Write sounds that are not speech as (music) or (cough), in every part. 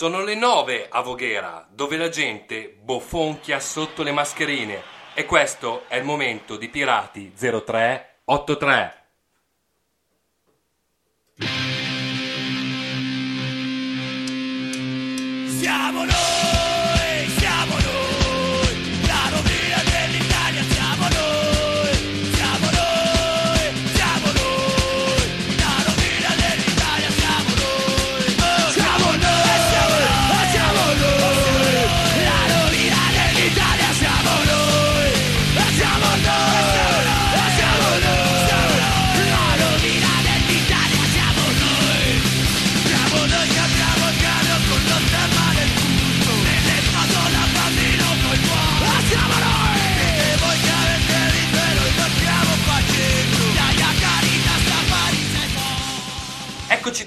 Sono le 9 a Voghera, dove la gente bofonchia sotto le mascherine. E questo è il momento di Pirati 0383. Siamo noi,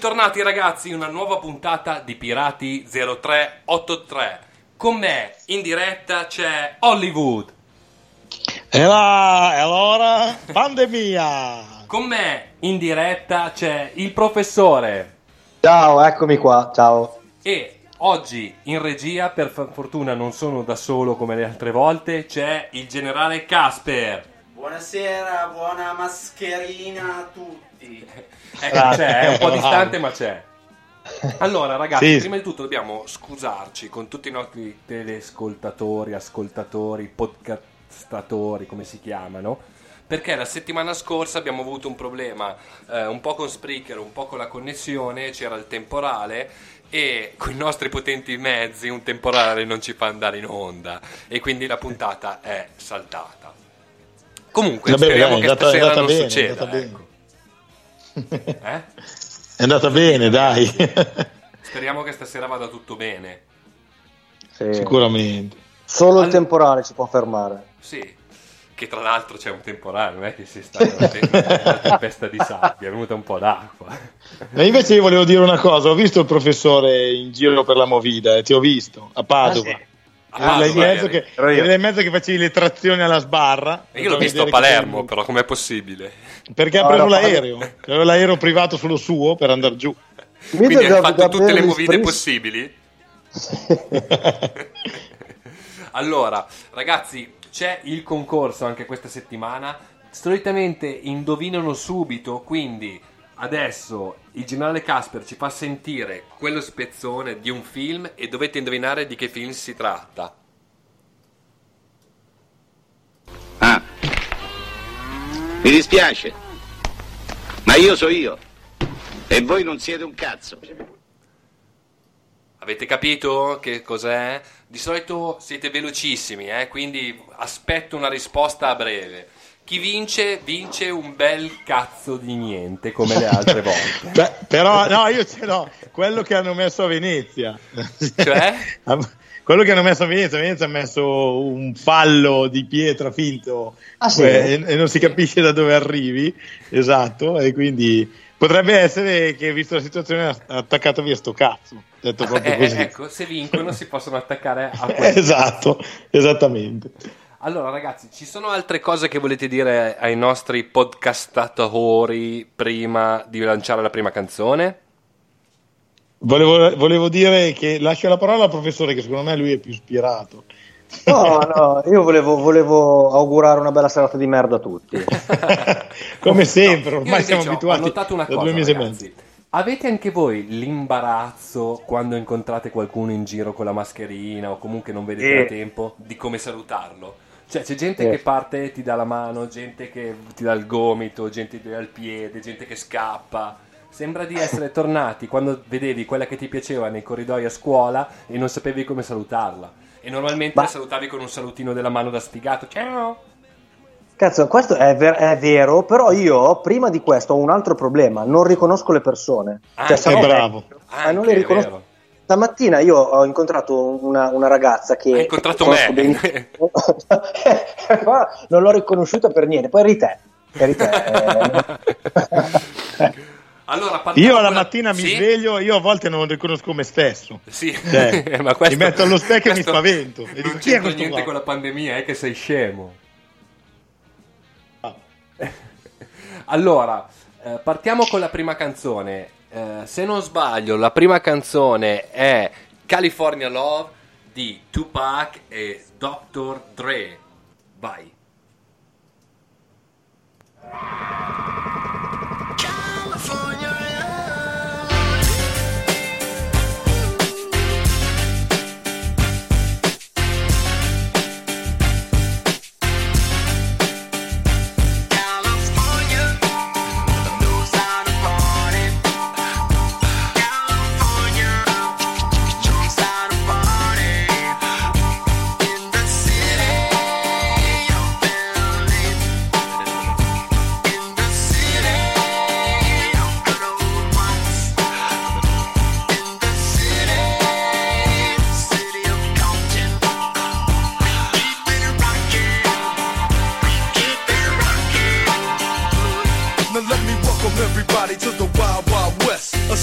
Bentornati ragazzi in una nuova puntata di Pirati 0383. Con me in diretta c'è Hollywood. E là, e allora, pandemia! Con me in diretta c'è il professore. Ciao, eccomi qua, ciao. E oggi in regia, per fortuna non sono da solo come le altre volte, c'è il generale Casper. Buonasera, buona mascherina a tutti. (laughs) Ecco, c'è, è un po' distante ma c'è. Allora ragazzi, Sì. prima di tutto dobbiamo scusarci con tutti i nostri telescoltatori, ascoltatori, podcastatori, come si chiamano, perché la settimana scorsa abbiamo avuto un problema eh, un po' con Spreaker, un po' con la connessione, c'era il temporale e con i nostri potenti mezzi un temporale non ci fa andare in onda e quindi la puntata è saltata. Comunque, Vabbè, speriamo dai, che andata- stasera andata non bene, succeda. bene. ecco. (laughs) Eh? È andata bene, dai. (laughs) Speriamo che stasera vada tutto bene. Sì. Sicuramente. Solo il All- temporale ci può fermare. Sì, che tra l'altro c'è un temporale, non è che si sta una te- una tempesta di sabbia, è venuta un po' d'acqua. Ma invece io volevo dire una cosa, ho visto il professore in giro per la Movida, eh, ti ho visto, a Padova. Ah, sì. A Eri là in Padova mezzo che, in mezzo che facevi le trazioni alla sbarra. E Io l'ho visto a che Palermo, però com'è possibile? Perché ha No, preso no, l'aereo, aveva l'aereo privato solo suo per andare giù. Quindi hai che fatto tutte le movide possibili? (laughs) Allora, ragazzi, c'è il concorso anche questa settimana. Solitamente indovinano subito, quindi adesso il generale Casper ci fa sentire quello spezzone di un film e dovete indovinare di che film si tratta. Ah. Mi dispiace, ma io so io. E voi non siete un cazzo. Avete capito che cos'è? Di solito siete velocissimi, eh? quindi aspetto una risposta a breve. Chi vince, vince un bel cazzo di niente, come le altre (laughs) volte. Beh, però no, io ce l'ho, quello che hanno messo a Venezia. Cioè? (laughs) Quello che hanno messo a Venezia, Venezia ha messo un fallo di pietra finto Ah, sì? eh, e, e non si capisce da dove arrivi, esatto, e quindi potrebbe essere che visto la situazione ha attaccato via sto cazzo, detto proprio Eh, così. ecco, se vincono si possono attaccare a (laughs) questo. esatto, esattamente. Allora, ragazzi, ci sono altre cose che volete dire ai nostri podcastatori prima di lanciare la prima canzone? Volevo, volevo dire che lascio la parola al professore che secondo me lui è più ispirato. No, no, io volevo, volevo augurare una bella serata di merda a tutti. (laughs) Come sempre, No, ormai siamo abituati Ho notato una cosa, e ragazzi. Avete anche voi l'imbarazzo quando incontrate qualcuno in giro con la mascherina o comunque non vedete Sì. da tempo di come salutarlo? Cioè, c'è gente Sì. che parte e ti dà la mano, gente che ti dà il gomito, gente che ti dà il piede, gente che scappa. Sembra di essere tornati quando vedevi quella che ti piaceva nei corridoi a scuola e non sapevi come salutarla. E normalmente Ma- la salutavi con un salutino della mano da sfigato. Ciao! Cazzo, questo è, ver- è vero, però io prima di questo ho un altro problema, non riconosco le persone. Ah, Cioè, è sarò bravo. ma non le Anche, riconosco. Stamattina io ho incontrato una, una ragazza che... Hai incontrato me. (laughs) non l'ho riconosciuta per niente, poi eri te. Eri te. Allora, Io la con la- mattina mi Sì? sveglio, io a volte non riconosco me stesso. Sì, Cioè, (laughs) ma questo, mi metto allo specchio e mi spavento. E Non c'entra niente qua? con la pandemia, è che sei scemo. Ah. (laughs) Allora, eh, partiamo con la prima canzone. Eh, se non sbaglio, la prima canzone è California Love di Tupac e Dr. Dre. Vai.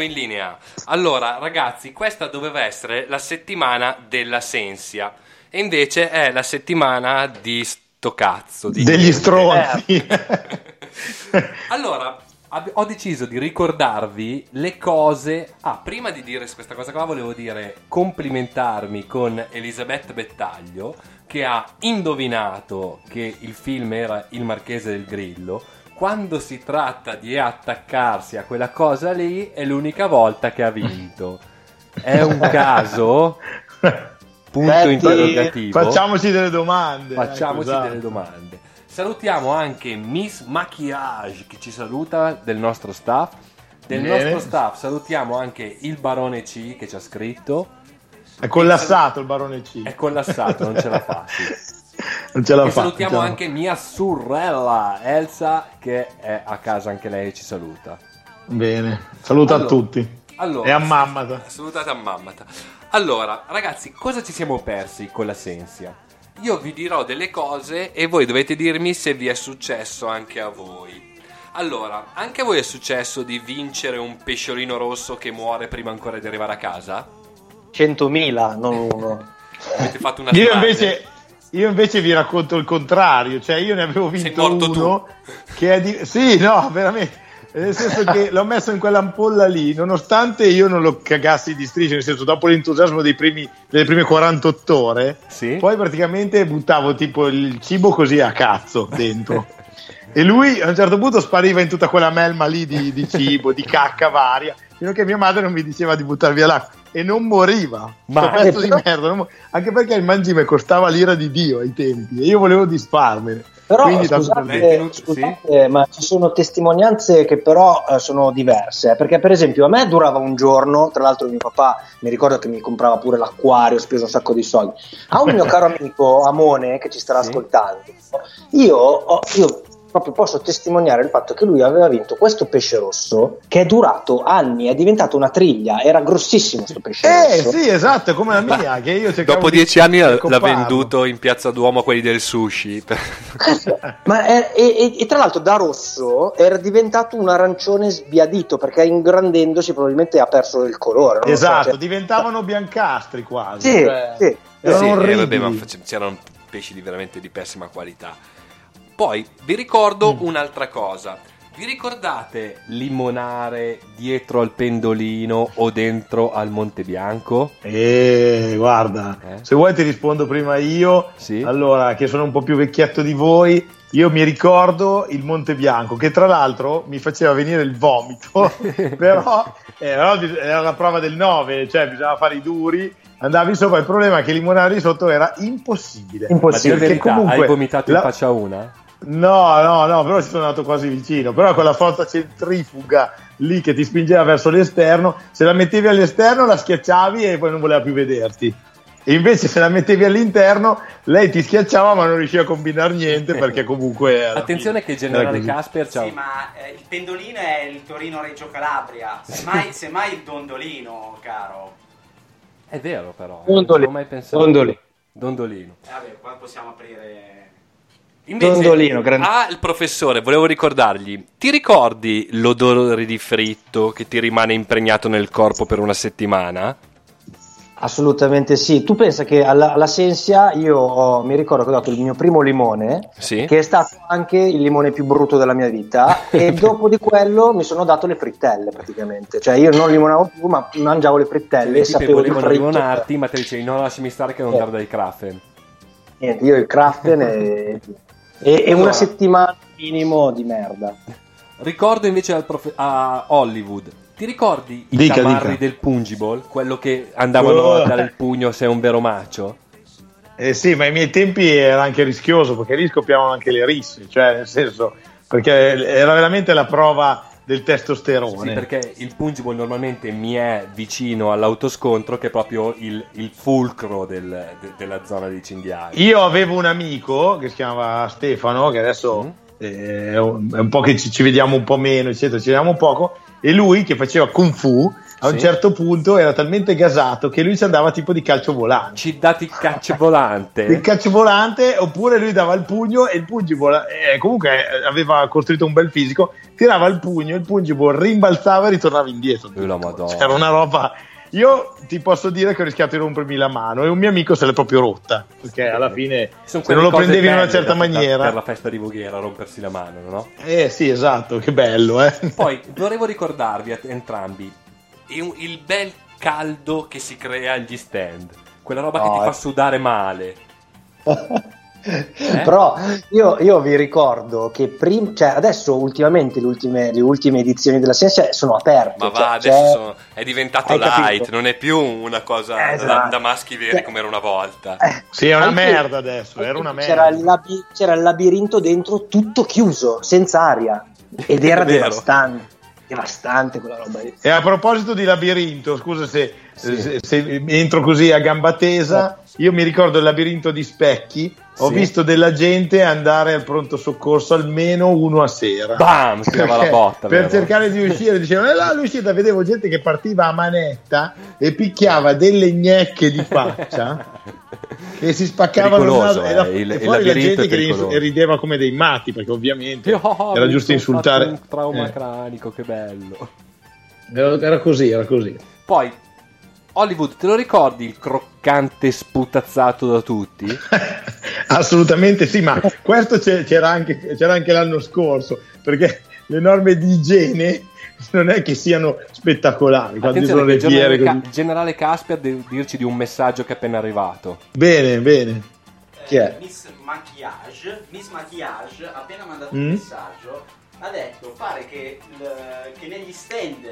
Nuovo in linea. Allora, ragazzi, questa doveva essere la settimana della Sensia. E invece è la settimana di sto cazzo. Di Degli stronzi. (laughs) Allora, ho deciso di ricordarvi le cose. Ah, prima di dire questa cosa qua, volevo dire complimentarmi con Elisabetta Bettaglio che ha indovinato che il film era Il Marchese del Grillo. Quando si tratta di attaccarsi a quella cosa lì, è l'unica volta che ha vinto. È un (laughs) caso? Punto Senti, interrogativo. Facciamoci delle domande. Facciamoci ecco, esatto. delle domande. Salutiamo anche Miss Maquillage che ci saluta del nostro staff. Del Bene. nostro staff salutiamo anche il barone C che ci ha scritto. È collassato il barone C. È collassato, non ce la fa. sì. (laughs) Non ce la E fa. salutiamo non ce la anche mia sorella Elsa che è a casa anche lei e ci saluta. fa. Bene. Saluta Allora, a tutti. Allora, E a Mammata. Salutate a Mammata. Allora, ragazzi, cosa ci siamo persi con la Sensia? Io vi dirò delle cose e voi dovete dirmi se vi è successo anche a voi. Allora, anche a voi è successo di vincere un pesciolino rosso che muore prima ancora di arrivare a casa? 100.000, non uno. Avete fatto una Io strage? invece, io invece vi racconto il contrario, cioè io ne avevo vinto uno che è di... Sì, no, veramente. Nel senso che l'ho messo in quell'ampolla lì, nonostante io non lo cagassi di strisce, nel senso dopo l'entusiasmo dei primi, delle prime 48 ore, Sì? poi praticamente buttavo tipo il cibo così a cazzo dentro. E lui a un certo punto spariva in tutta quella melma lì di, di cibo, di cacca varia, fino a che mia madre non mi diceva di buttare via l'acqua. E non moriva, Ma- pezzo di merda. non mo- anche perché il mangime costava l'ira di Dio ai tempi e io volevo disfarmene. Però Quindi scusate, scusate, ma ci sono testimonianze che però eh, sono diverse, eh, perché per esempio a me durava un giorno, tra l'altro mio papà mi ricordo che mi comprava pure l'acquario, ho speso un sacco di soldi. A un mio caro amico Amone che ci starà Sì. ascoltando, io, ho- io proprio posso testimoniare il fatto che lui aveva vinto questo pesce rosso che è durato anni, è diventato una triglia, era grossissimo questo pesce Eh rosso. sì, esatto, come la mia, che io Dopo di- dieci anni l'ha venduto in piazza Duomo a quelli del sushi. (laughs) (laughs) Ma è- e, e- e tra l'altro da rosso era diventato un arancione sbiadito perché ingrandendosi probabilmente ha perso il colore. lo so, Esatto, cioè- diventavano biancastri quasi. Sì, Cioè, sì. Erano Sì, eh, vabbè, ma c'erano pesci di veramente di pessima qualità. Poi vi ricordo Mm. un'altra cosa. Vi ricordate limonare dietro al pendolino o dentro al Monte Bianco? Eh, guarda, Eh? se vuoi ti rispondo prima io. Sì. Allora, che sono un po' più vecchietto di voi, io mi ricordo il Monte Bianco, che tra l'altro mi faceva venire il vomito, (laughs) però eh, però era la prova del 9, cioè bisognava fare i duri. Andavi sopra, il problema è che limonare di sotto era impossibile. Impossibile. Perché verità, comunque hai vomitato la- in faccia una? No, no, no, però ci sono andato quasi vicino. Però quella forza centrifuga lì che ti spingeva verso l'esterno, se la mettevi all'esterno la schiacciavi e poi non voleva più vederti. E invece se la mettevi all'interno, lei ti schiacciava ma non riusciva a combinare niente perché comunque... (laughs) Attenzione fine che era Generale. Casper c'ha Sì, ma eh, il pendolino è il Torino Reggio Calabria. Semmai, semmai il dondolino, caro. È vero però. Dondolino. Non ho mai pensato. Dondolino. Dondolino. Eh, vabbè, qua possiamo aprire. Invece, Dondolino, grande- ah, il professore, volevo ricordargli, ti ricordi l'odore di fritto che ti rimane impregnato nel corpo per una settimana? Assolutamente sì. Tu pensa che alla, alla Sensia io ho- mi ricordo che ho dato il mio primo limone, Sì. che è stato anche il limone più brutto della mia vita, (laughs) e dopo di quello mi sono dato le frittelle praticamente. Cioè io non limonavo più, ma mangiavo le frittelle e Ti sapevo di volevano fritto. limonarti, ma te dicevi no, lasciami stare che non Eh. dai Krafen. Niente, io il Kraften e, (laughs) e- e una settimana minimo di merda. Ricordo invece al profe- a Hollywood. Ti ricordi i Dica, tamarri dica. del pungible? Quello che andavano Oh. a dare il pugno se è un vero macio? Eh sì, ma ai miei tempi era anche rischioso perché lì scoppiavano anche le risse, cioè nel senso, perché era veramente la prova del testosterone. Sì, perché il pungible normalmente mi è vicino all'autoscontro, che è proprio il, il fulcro del- de- della zona dei cinghiali. Io avevo un amico che si chiamava Stefano, che adesso Mm. eh, è un po' che ci, ci vediamo un po' meno, eccetera, ci vediamo un poco, e lui che faceva Kung Fu, a un Sì. certo punto era talmente gasato che lui ci andava tipo di calcio volante. Ci dati il caccio volante. Il calcio volante, oppure lui dava il pugno e il pungible, eh, comunque eh, aveva costruito un bel fisico, tirava il pugno, il pungible rimbalzava e ritornava indietro. Eh, la Madonna. C'era una roba. Io ti posso dire che ho rischiato di rompermi la mano e un mio amico se l'è proprio rotta. Perché alla fine, se non lo prendevi in una certa maniera, Per la festa di Voghera, rompersi la mano, no? eh sì, esatto, che bello, eh. Poi volevo ricordarvi a entrambi il, il bel caldo che si crea agli stand. Quella roba che No, ti eh. fa sudare male. (laughs) Eh? Però io, io vi ricordo che prima, cioè adesso ultimamente le ultime, le ultime edizioni della Sensia sono aperte. Ma va, cioè, adesso sono- è diventato Hai capito? light, non è più una cosa da, Esatto. da maschi veri Cioè- come era una volta. eh, Sì, è una anche- merda adesso, era una C'era merda. il, labi- c'era il labirinto dentro tutto chiuso, senza aria. Ed (laughs) era devastante. Devastante quella roba lì. E a proposito di labirinto, scusa se, Sì. se- se entro così a gamba tesa, io mi ricordo il labirinto di specchi, ho Sì. visto della gente andare al pronto soccorso almeno uno a sera. Bam! Si dava la botta. per vero? cercare di uscire dicevano e là all'uscita vedevo gente che partiva a manetta e picchiava delle gnecche di faccia (laughs) e si spaccavano naso e, la- eh, il- e il poi la gente che rideva come dei matti perché ovviamente Oh, era giusto insultare Un trauma Eh, cranico, che bello. era, era così era così Poi, Hollywood, te lo ricordi il croccante sputazzato da tutti? (laughs) Assolutamente sì, ma questo c'era anche, c'era anche l'anno scorso, perché le norme di igiene non è che siano spettacolari. Quando ci sono Attenzione, il generale, Ca- generale Casper deve dirci di un messaggio che è appena arrivato. Bene, bene. Chi è? Miss Maquillage, Miss Maquillage ha appena mandato Mm? un messaggio. Ha detto: pare che, il- che negli stand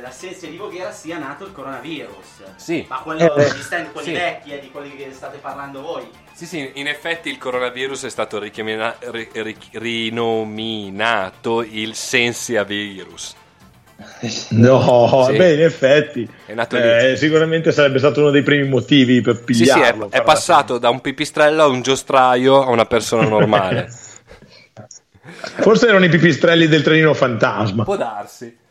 dell'assenza di Voghera sia nato il coronavirus. Sì. Ma quello, Eh, gli stand quelli sì. vecchi, eh, di quelli che state parlando voi. Sì, sì, in effetti il coronavirus è stato richiamina- ri- ri- rinominato il Sensia virus. (laughs) No, Sì. beh, in effetti, È nato eh, sicuramente sarebbe stato uno dei primi motivi per Sì, sì, è, pigliarlo. è passato da un pipistrello a un giostraio a una persona normale. (laughs) Forse erano i pipistrelli del trenino fantasma. Può darsi.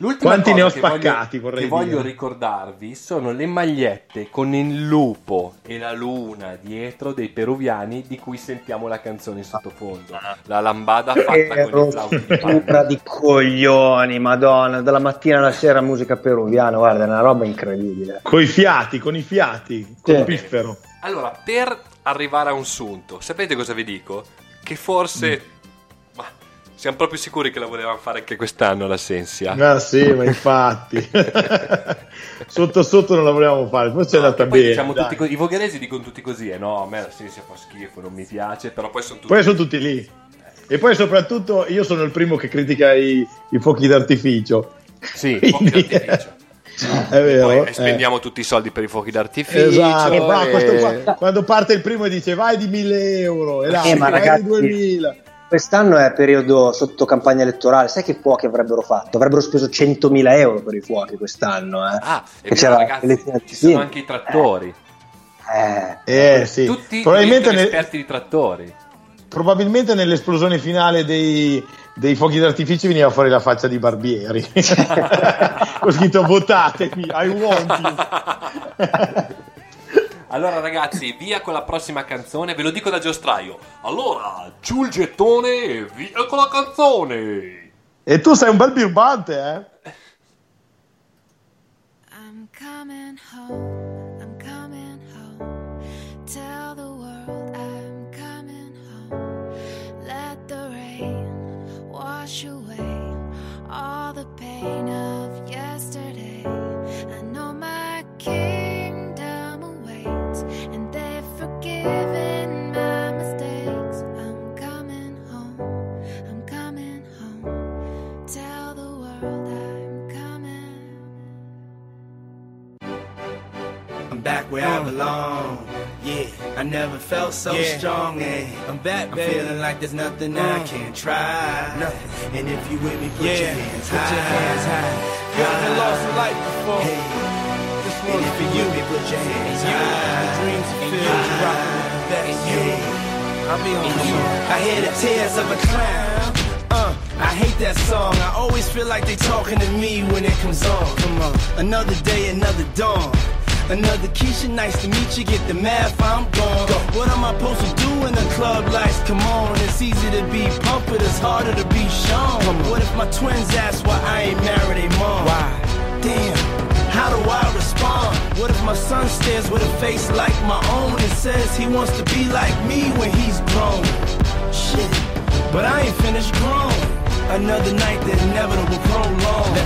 L'ultima Quanti cosa ne ho che spaccati, voglio, vorrei che voglio ricordarvi sono le magliette con il lupo e la luna dietro dei peruviani di cui sentiamo la canzone in sottofondo. La lambada fatta con Ero i flauti di di coglioni, madonna, dalla mattina alla sera musica peruviana, guarda, è una roba incredibile. Con i fiati, con i fiati, Sì. col piffero. Allora, per arrivare a un sunto, sapete cosa vi dico? Che forse... Mm. Siamo proprio sicuri che la volevamo fare anche quest'anno la Sensia. Ah sì, ma infatti. (laughs) sotto sotto non la volevamo fare, forse è andata Poi bene. diciamo co- I vogheresi dicono tutti così, eh no, a me la Sensia fa schifo, non mi piace, però poi sono tutti... Poi sono tutti lì. E poi soprattutto io sono il primo che critica i, i fuochi d'artificio. Sì, fuochi d'artificio. (laughs) È vero. Poi eh. spendiamo tutti i soldi per i fuochi d'artificio. Esatto, e- questo qua- quando parte il primo e dice vai di 1000 euro e l'altro Eh, vai ragazzi, di 2000. Quest'anno è periodo sotto campagna elettorale, sai che fuochi avrebbero fatto? Avrebbero speso 100.000 euro per i fuochi quest'anno. Eh. Ah, e c'era ragazzi, l'elezione ci sono sì. anche i trattori. Eh, Eh sì, Tutti probabilmente, ne- esperti di trattori. probabilmente nell'esplosione finale dei, dei fuochi d'artificio veniva fuori la faccia di Barbieri. (laughs) Ho scritto votatemi, I want you. (laughs) Allora ragazzi, via con la prossima canzone, ve lo dico da giostraio. Allora, giù il gettone e via con la canzone. E tu sei un bel birbante, eh? I'm coming home, I'm coming home. Tell the world I'm coming home. Let the rain wash away all the pain of I belong. Yeah, I never felt so strong. And I'm back, I'm feeling like there's nothing I mm. can't try. Nothing. And if you with me, put your hands put high. your hands high. You ever lost a life before? Hey. And if you me, put your hands high. Dreams fulfilled, you rockin' with the best. Yeah. I'll be on you. I hear the tears of a clown. Uh, I hate that song. I always feel like they talking to me when it comes on. Come on, another day, another dawn. Another Keisha, nice to meet you. Get the math, I'm gone. What am I supposed to do when the club lights come on? It's easy to be pumped, but it's harder to be shown. What if my twins ask why I ain't married a mom? Why? Damn. How do I respond? What if my son stares with a face like my own and says he wants to be like me when he's grown? Shit, but I ain't finished grown. Another night, the inevitable prolong.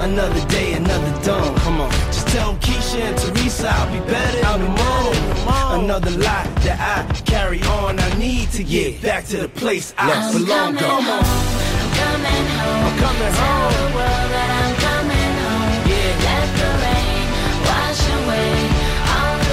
Another day, another dawn. Come on, just tell Keisha and Teresa I'll be better in the morning. Another lie that I carry on. I need to get back to the place I I'm belong. coming Come home. on, I'm coming home. I'm coming Tell the world that I'm coming home.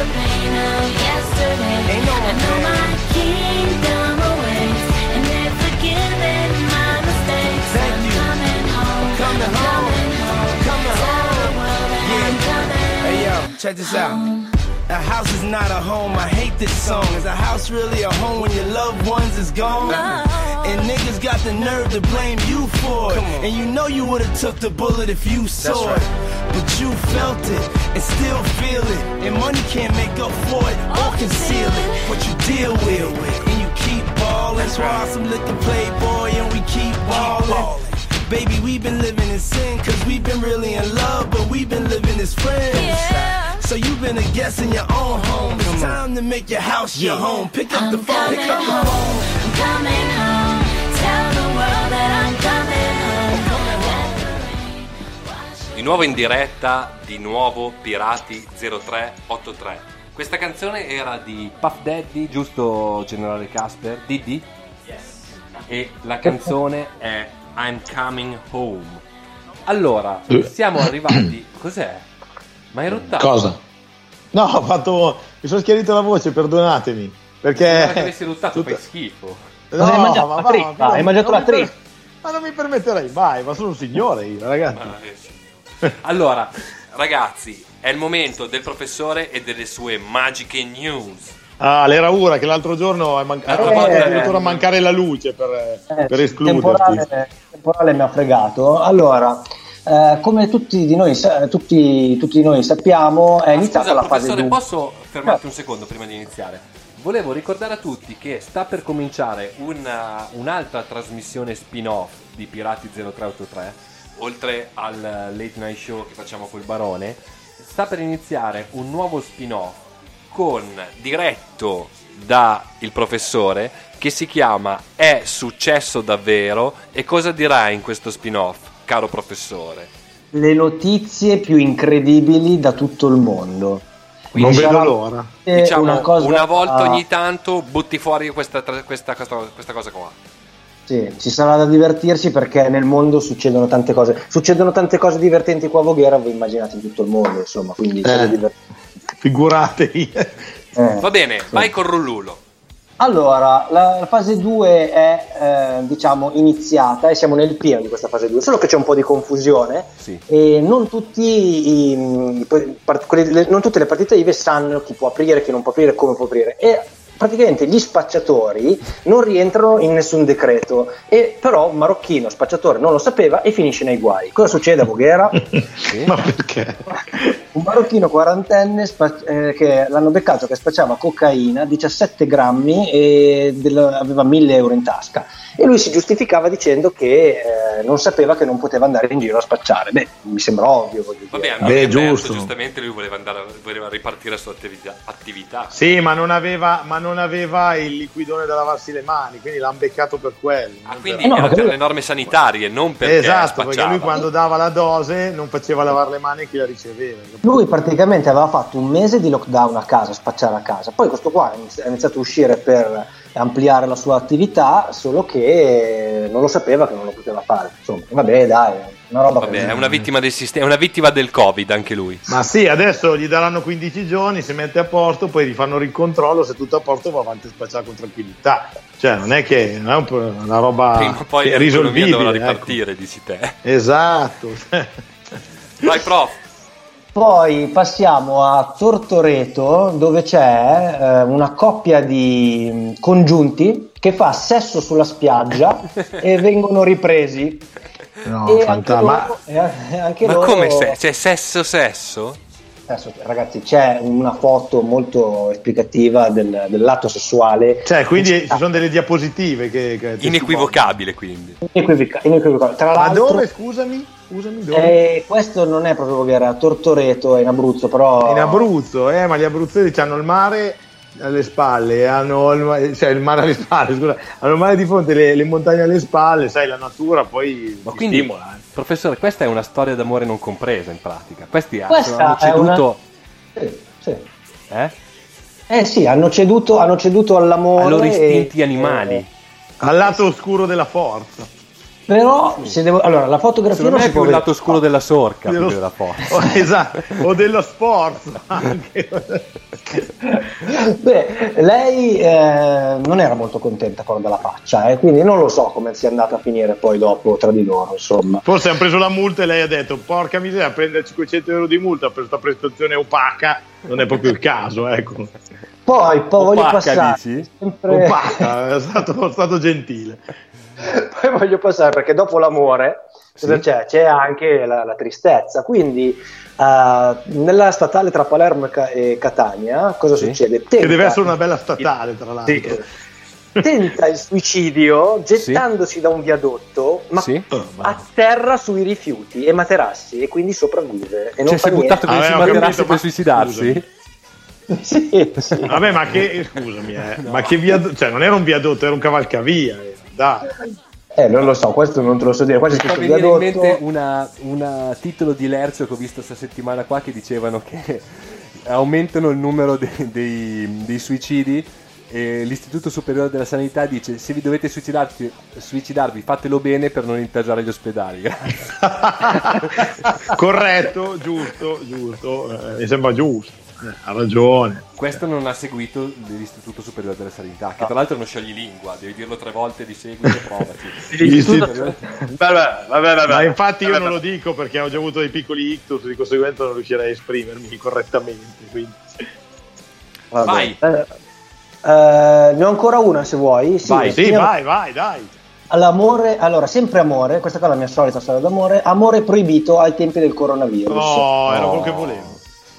The pain of yesterday. Ain't no I know pain. my kingdom awaits, and they've forgiven my mistakes. Thank I'm you. coming home. coming I'm home. coming home. Coming home. the world Yeah. Coming Hey yo, check this out. A house is not a home. I hate this song. Is a house really a home when your loved ones is gone? Uh-huh. And niggas got the nerve to blame you for it. And you know you would've took the bullet if you saw it. But you felt it and still feel it. And money can't make up for it or conceal it. What you deal with, and you keep ballin'. That's why some liquor playboy and we keep ballin'. Baby, we've been living in sin, cause we've been really in love, but we've been living as friends. Yeah. So you've been a guest in your own home. It's time to make your house your home. Pick up the I'm phone, coming pick up the home. phone. I'm coming home. Tell the world that I'm coming home. The Di nuovo in diretta, di nuovo Pirati 0383. Questa canzone era di Puff Daddy, giusto Generale Casper? Diddy? E la canzone è I'm Coming Home. Allora, siamo arrivati. Cos'è? Ma hai rottato? Cosa? No, ho fatto. Mi sono schiarito la voce, perdonatemi. Perché. Sembra che avessi ruttato, Tutta- fai schifo. No, Hai mangiato ma la trippa, ma- hai mangiato non la per- trippa. Ma non mi permetterei mai, ma sono un signore io, ragazzi. Allora, ragazzi, è il momento del professore e delle sue magiche news. Ah, l'era ora che l'altro giorno è, man- Eh, eh, addirittura eh. mancare la luce per, Eh, per escluderti. temporale, temporale mi ha fregato. Allora, eh, come tutti di noi, tutti, tutti noi sappiamo, è iniziata Scusa, la fase professore, 2. posso fermarti un secondo prima di iniziare? Volevo ricordare a tutti che sta per cominciare una- un'altra trasmissione spin-off di Pirati 0383, oltre al late night show che facciamo col Barone. Sta per iniziare un nuovo spin-off con diretto da il professore che si chiama È successo davvero e cosa dirà in questo spin-off, caro professore? Le notizie più incredibili da tutto il mondo. Non Sarà vedo l'ora. Diciamo, una una, cosa- volta ogni tanto butti fuori questa, questa, questa, questa cosa qua. Sì, ci sarà da divertirsi perché nel mondo succedono tante cose. Succedono tante cose divertenti qua a Voghera, voi immaginate in tutto il mondo, insomma, quindi Eh. Figuratevi. Eh. Va bene, vai con Rullulo. Allora, la, la fase 2 è eh, diciamo iniziata e siamo nel pieno di questa fase 2, solo che c'è un po' di confusione Sì. e non, tutti i- i part- quelli- le- non tutte le partite IVE sanno chi può aprire, chi non può aprire, come può aprire e praticamente gli spacciatori non rientrano in nessun decreto e però un marocchino spacciatore non lo sapeva e finisce nei guai. Cosa succede a Voghera? (laughs) Ma perché? (laughs) un marocchino quarantenne spa- eh, che l'hanno beccato che spacciava cocaina 17 grammi e del- aveva 1000 euro in tasca e lui si giustificava dicendo che eh, non sapeva che non poteva andare in giro a spacciare beh mi sembra ovvio voglio Vabbè, dire. Beh, giusto. giustamente lui voleva, andare, voleva ripartire la sua attività. attività. Sì, ma non, aveva, ma non aveva il liquidone da lavarsi le mani, quindi l'hanno beccato per quello. Ah, quindi no, era perché per lui- le norme sanitarie, non perché Esatto, perché spacciava. lui quando dava la dose non faceva lavare le mani a chi la riceveva. Lui praticamente aveva fatto un mese di lockdown a casa, spacciare a casa. Poi questo qua ha ha iniziato a uscire per ampliare la sua attività, solo che non lo sapeva che non lo poteva fare. Insomma, vabbè, dai, è una roba Vabbè, è una vittima del sistema, è una vittima del Covid anche lui. Ma sì, adesso gli daranno 15 giorni, si mette a posto, poi gli fanno il controllo, se tutto a posto va avanti a spacciare con tranquillità. Cioè, non è che non è una roba Prima o poi che è risolvibile. dovrà ecco. ripartire, dici te. Esatto. Vai, prof. Poi passiamo a Tortoreto dove c'è eh, una coppia di mm, congiunti che fa sesso sulla spiaggia e (laughs) vengono ripresi. No, e anche fanta- loro, ma- e a- e anche Ma loro- come se? C'è sesso sesso? Adesso, ragazzi, c'è una foto molto esplicativa del, del lato sessuale. Cioè, quindi ci sono delle diapositive che... che Inequivocabile quindi. Inequivoca- inequivocabile. Tra Ma dove, scusami? Scusami, dove? eh, questo non è proprio Voghera, Tortoreto è in Abruzzo, però In Abruzzo, eh, ma gli abruzzesi hanno il mare alle spalle, hanno il, cioè il mare alle spalle, (laughs) scusa, hanno il mare di fronte, le, le montagne alle spalle, sai, la natura poi Ma ti quindi, stimola. eh. professore, questa è una storia d'amore non compresa in pratica. Questi Questa hanno è una- ceduto. Sì, sì. Eh? Eh sì, hanno ceduto, hanno ceduto all'amore. Ai loro istinti e- animali. eh, Al lato oscuro della forza. Però, se devo, allora, la fotografia non è più il lato oscuro della sorca Dello- della forza. Oh, (laughs) esatto, o dello sport anche. Beh, lei eh, non era molto contenta con la faccia, eh, quindi non lo so come sia andata a finire poi dopo tra di loro, insomma. Forse hanno preso la multa e lei ha detto porca miseria, prendere 500 euro di multa per questa prestazione opaca non è proprio il caso, ecco. Poi, poi voglio passare. dici? sempre- Opaca, è stato, è stato gentile. (laughs) Poi voglio passare perché dopo l'amore cosa Sì. c'è? C'è anche la, la tristezza. Quindi, eh, nella statale tra Palermo e, Ca- Catania, cosa Sì. succede? Che Tenta- deve essere una bella statale, tra l'altro. Sì. tenta il suicidio gettandosi da un viadotto, ma Sì. a terra sui rifiuti e materassi e quindi sopravvive. E non Cioè, si è buttato con Ah, i materassi per ma- suicidarsi? Sì, sì. Vabbè, ma che scusami, eh, ma che viadotto, cioè non era un viadotto, era un cavalcavia. eh, Dai. Eh, non lo so, questo non te lo so dire. Qua c'è Mi scritto venire in viadotto. mente una, una titolo di Lercio che ho visto questa settimana qua che dicevano che (laughs) aumentano il numero de- dei, dei suicidi e l'Istituto Superiore della Sanità dice se vi dovete suicidarvi, suicidarvi fatelo bene per non intasare gli ospedali. (laughs) (laughs) Corretto, giusto, giusto, eh, mi sembra giusto. Eh, ha ragione. Questo non ha seguito l'Istituto Superiore della Sanità, che tra l'altro non sciogli lingua, devi dirlo tre volte di seguito e provaci. (laughs) L'Istituto- Vabbè, vabbè, vabbè. Ma infatti io Vabbè, non lo dico perché ho già avuto dei piccoli ictus, di conseguenza non riuscirei a esprimermi (laughs) correttamente. Quindi. Vai. Eh, Eh, ne ho ancora una se vuoi. Sì, vai, sì, finiamo- vai, vai, dai. All'amore, allora, sempre amore, questa qua è la mia solita storia d'amore, amore proibito ai tempi del coronavirus. No, era quello che volevo.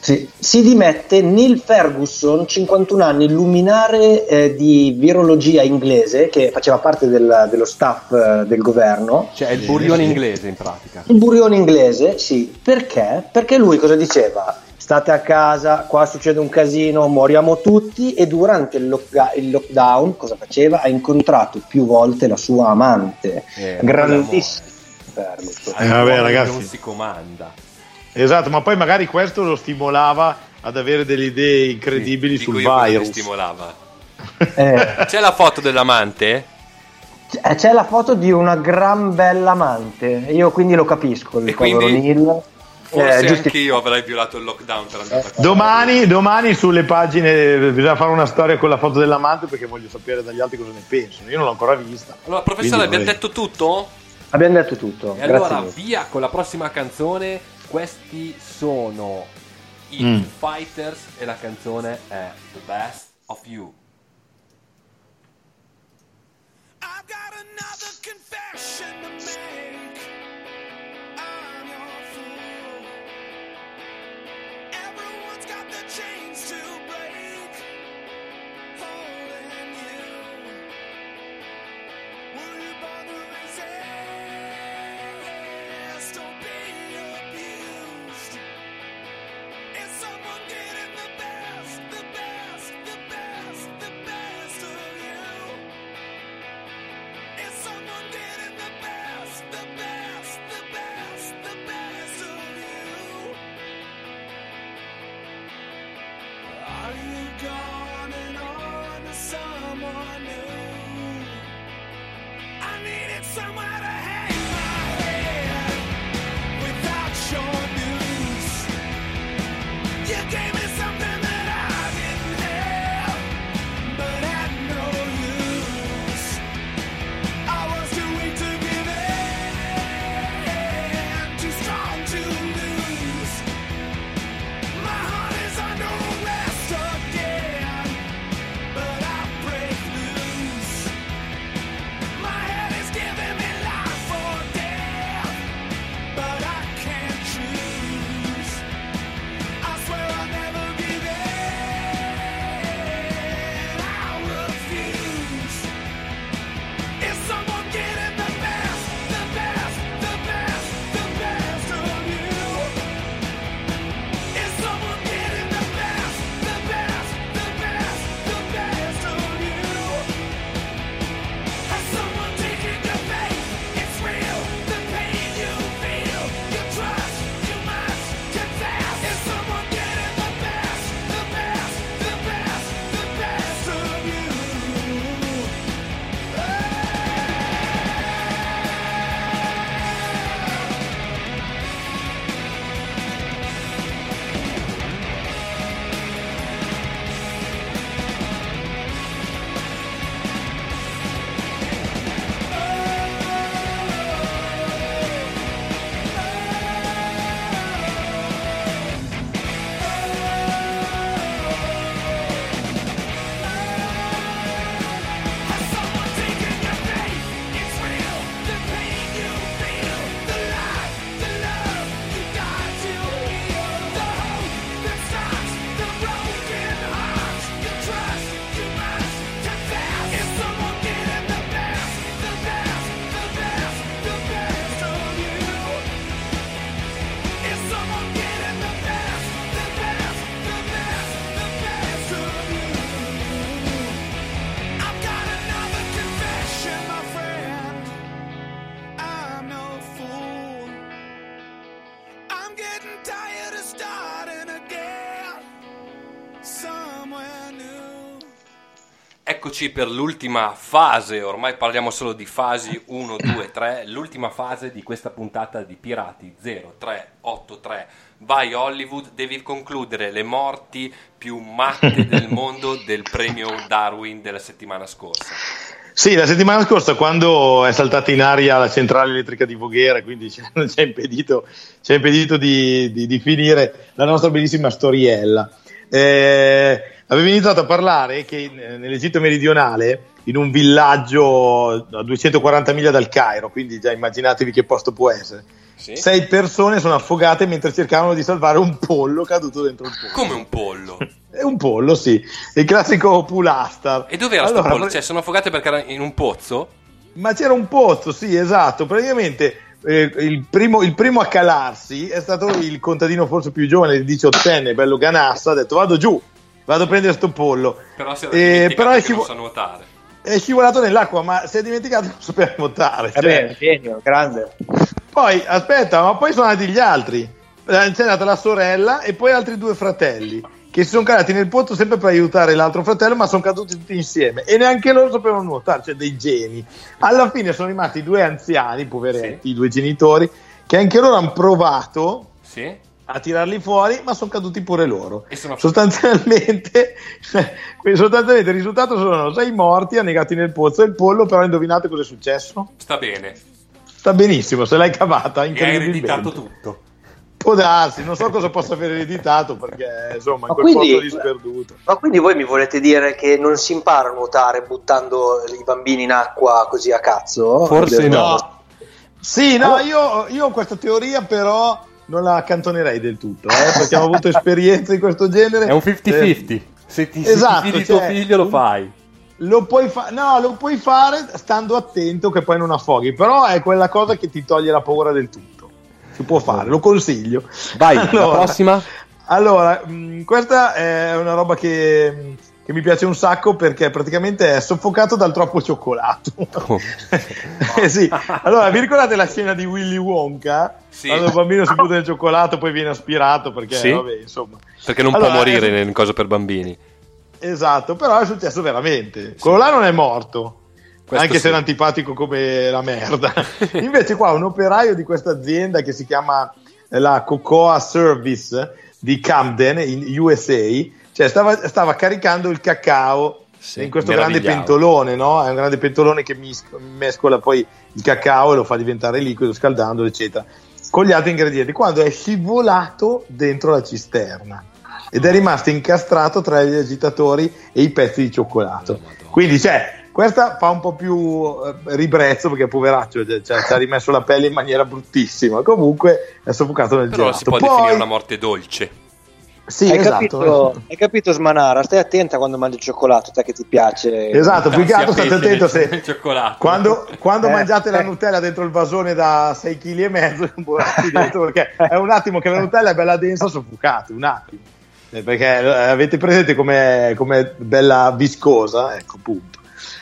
Sì. Si dimette Neil Ferguson, 51 anni, luminare eh, di virologia inglese, che faceva parte del- dello staff eh, del governo. Cioè, il burione inglese in pratica. Il burione inglese, sì. Perché? Perché lui cosa diceva? State a casa, qua succede un casino, moriamo tutti e durante il, lockga- il lockdown cosa faceva? Ha incontrato più volte la sua amante, Eh, grandissima. Ferguson. Eh, vabbè, ragazzi. Non si comanda. Esatto, ma poi magari questo lo stimolava ad avere delle idee incredibili Dico sul virus. stimolava. Eh, C'è la foto dell'amante? c- c'è la foto di una gran bella amante, io quindi lo capisco, il E quindi? Neil. Forse Eh, giusti- anche io avrei violato il lockdown per andare a. Domani, domani sulle pagine bisogna fare una storia con la foto dell'amante perché voglio sapere dagli altri cosa ne pensano. Io non l'ho ancora vista. Allora, professore, Quindi, abbiamo detto tutto? Abbiamo detto tutto. E allora via con la prossima canzone. Questi sono i Mm. Fighters e la canzone è The Best of You. I've got another confession to make. I'm your fool. Everyone's got the chains to Eccoci per l'ultima fase, ormai parliamo solo di fasi 1, 2, 3, l'ultima fase di questa puntata di Pirati 0383. Vai Hollywood, devi concludere le morti più matte del (laughs) mondo del premio Darwin della settimana scorsa. Sì, la settimana scorsa quando è saltata in aria la centrale elettrica di Voghera, quindi ci ha, impedito, ci impedito di, di- di finire la nostra bellissima storiella. Eh, avevi iniziato a parlare che eh, nell'Egitto meridionale, in un villaggio a 240 miglia dal Cairo, quindi già immaginatevi che posto può essere, Sì? sei persone sono affogate mentre cercavano di salvare un pollo caduto dentro il pollo. Come un pollo. (laughs) È un pollo, sì, il classico pulastar. E dov'era Allora, pollo? Cioè, sono affogate perché era in un pozzo? Ma c'era un pozzo, sì, esatto. Praticamente eh, il, primo, il primo a calarsi è stato il contadino forse più giovane, il diciottenne, bello ganassa, ha detto vado giù, vado a prendere sto pollo. Però si era Eh, dimenticato però è che scivo- non sa nuotare. È scivolato nell'acqua, ma si è dimenticato di non sapere nuotare. cioè. Vabbè, genio, grande. Poi, aspetta, ma poi sono andati gli altri. Eh, C'è andata la sorella e poi altri due fratelli che si sono calati nel pozzo sempre per aiutare l'altro fratello, ma sono caduti tutti insieme e neanche loro sapevano nuotare, cioè dei geni. Alla fine sono rimasti due anziani, poveretti, i due genitori, che anche loro hanno provato Sì? A tirarli fuori, ma sono caduti pure loro. E sono Sostanzialmente, quindi (laughs) sostanzialmente il risultato sono sei morti annegati nel pozzo e il pollo, però indovinate cosa è successo? Sta bene. Sta benissimo, se l'hai cavata E hai incredibilmente. ereditato tutto. Può darsi, non so cosa possa aver ereditato perché insomma in quel quindi- posto lì sperduto. Ma quindi voi mi volete dire che non si impara a nuotare buttando i bambini in acqua così a cazzo? Forse no. Sì, no, io, io ho questa teoria, però non la accantonerei del tutto, eh, perché ho avuto esperienze di questo genere. È un Eh, 50-50. Se ti, se ti Esatto, tuo cioè, figlio lo fai. Lo puoi, fa- no, lo puoi fare stando attento che poi non affoghi, però è quella cosa che ti toglie la paura del tutto. Si può fare, lo consiglio. Vai, la prossima? Allora, mh, questa è una roba che, che mi piace un sacco perché praticamente è soffocato dal troppo cioccolato. Oh. (laughs) Eh sì. Allora, vi ricordate la scena di Willy Wonka? Sì. Quando il bambino si butta nel cioccolato poi viene aspirato perché, Sì. vabbè, insomma. Perché non Allora, può morire eh, nel coso per bambini. Esatto, però è successo veramente. Quello là non è morto. Questo anche sì. se era antipatico come la merda. (laughs) Invece qua un operaio di questa azienda che si chiama la Cocoa Service di Camden in USA, cioè stava, stava caricando il cacao in questo grande pentolone, no? È un grande pentolone che mis- mescola poi il cacao e lo fa diventare liquido scaldandolo, eccetera, con gli altri ingredienti. Quando è scivolato dentro la cisterna ed è rimasto incastrato tra gli agitatori e i pezzi di cioccolato. Quindi, cioè, questa fa un po' più eh, ribrezzo perché poveraccio cioè, cioè, ci ha rimesso la pelle in maniera bruttissima. Comunque è soffocato nel Però gelato. si può Poi- definire una morte dolce. Sì, hai, esatto. capito, hai capito, Smanara? Stai attenta quando mangi il cioccolato, te che ti piace. Esatto, più che altro state attento se Il cioccolato. quando, quando Eh, mangiate la eh. Nutella dentro il vasone da 6 kg e mezzo, (laughs) (laughs) perché è un attimo che la Nutella è bella densa, soffocate, un attimo. Eh, Perché eh, avete presente com'è, com'è bella viscosa, ecco appunto.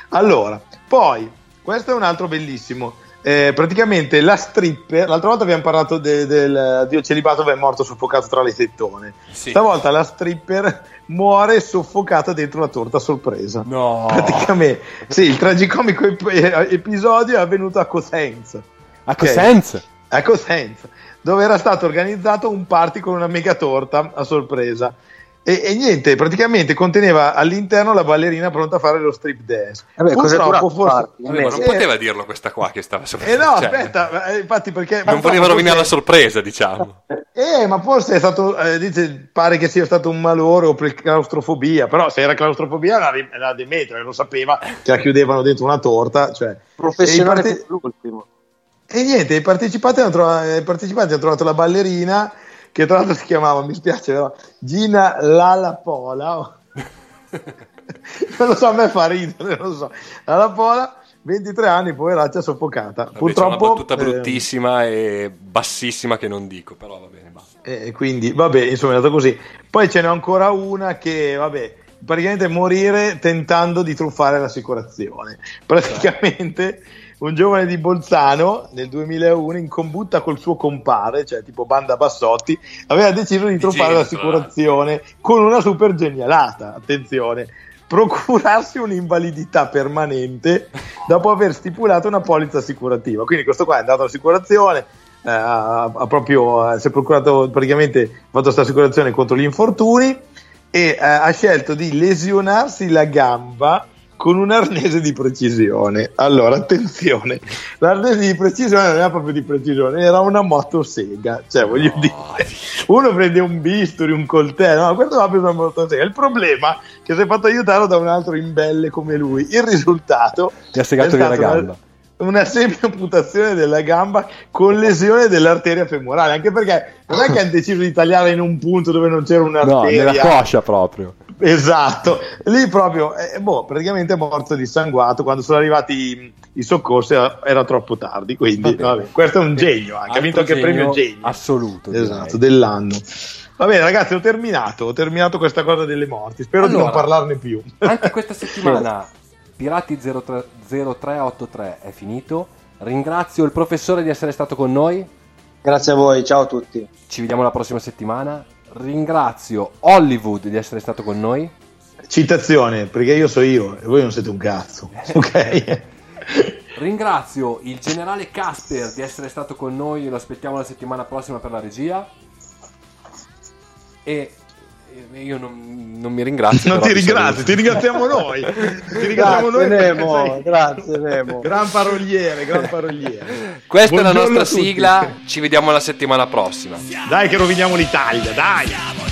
Allora, poi, questo è un altro bellissimo. Eh, praticamente la stripper, l'altra volta abbiamo parlato de- del dio celibato che è morto soffocato tra le tettone. Sì. Stavolta la stripper muore soffocata dentro la torta sorpresa. No. Praticamente, sì, il tragicomico ep- eh, episodio è avvenuto a Cosenza. A. Cosenza? A Cosenza, dove era stato organizzato un party con una mega torta a sorpresa. E, e niente, praticamente conteneva all'interno la ballerina pronta a fare lo strip dance. Vabbè, cos'è Purtroppo forse... Vabbè, ma non Eh, poteva dirlo questa qua che stava sopra. Eh no, cioè, aspetta, eh, infatti perché... Non voleva rovinare la sorpresa. diciamo. Eh, ma forse è stato, eh, dice, pare che sia stato un malore o per claustrofobia, però se era claustrofobia era, era demetro, e lo sapeva che la chiudevano dentro una torta, cioè... Professionale E per l'ultimo. E niente, i partecipanti, hanno trovato, i partecipanti hanno trovato la ballerina, che tra l'altro si chiamava, mi spiace però, Gina Lalapola. (laughs) non lo so, a me fa ridere, non lo so. Lalapola, 23 anni, poveraccia, soffocata. Vabbè, Purtroppo... una battuta eh, bruttissima e bassissima che non dico, però va bene, basta. E quindi, vabbè, insomma, è andato così. Poi ce n'è ancora una che, vabbè, praticamente morire tentando di truffare l'assicurazione. Praticamente un giovane di Bolzano nel 2001 in combutta col suo compare, cioè tipo Banda Bassotti, aveva deciso di truffare l'assicurazione con una super genialata, attenzione, procurarsi un'invalidità permanente dopo aver stipulato una polizza assicurativa. Quindi questo qua è andato all'assicurazione, eh, ha, ha proprio, eh, si è procurato praticamente, ha fatto questa assicurazione contro gli infortuni e eh, ha scelto di lesionarsi la gamba con un arnese di precisione. Allora, attenzione, l'arnese di precisione non era proprio di precisione, era una motosega. Cioè, voglio dire, (laughs) uno prende un bisturi, un coltello, no, questo va preso una motosega. Il problema è che si è fatto aiutare da un altro imbelle come lui. Il risultato Mi ha segato è via la stata una- gamba. una semi-amputazione della gamba con lesione dell'arteria femorale. Anche perché non è che hanno deciso di tagliare in un punto dove non c'era No, un'arteria. nella coscia proprio. Esatto, lì proprio, eh, boh, praticamente è morto dissanguato. Quando sono arrivati i, i soccorsi era, era troppo tardi. Quindi, vabbè, questo è un genio. Anche. Ha vinto anche il premio genio Assoluto. direi. esatto, dell'anno. Va bene, ragazzi, ho terminato. Ho terminato questa cosa delle morti. Spero di non Allora, parlarne più. Anche questa (laughs) settimana Pirati 03 0383 è finito. Ringrazio il professore di essere stato con noi. Grazie a voi, ciao a tutti. Ci vediamo la prossima settimana. Ringrazio Hollywood di essere stato con noi. Citazione, perché io so io e voi non siete un cazzo. (laughs) Ok? Ringrazio il generale Casper di essere stato con noi. Lo aspettiamo la settimana prossima per la regia. E io non, non mi ringrazio. Non però ti ringrazio, ti ringraziamo noi. (laughs) Ti ringraziamo Grazie, noi. Nemo, sei grazie, Nemo. Gran paroliere, gran paroliere. Questa è la Buongiorno nostra sigla. Ci vediamo la settimana prossima. Dai che roviniamo l'Italia, dai.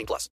18 plus.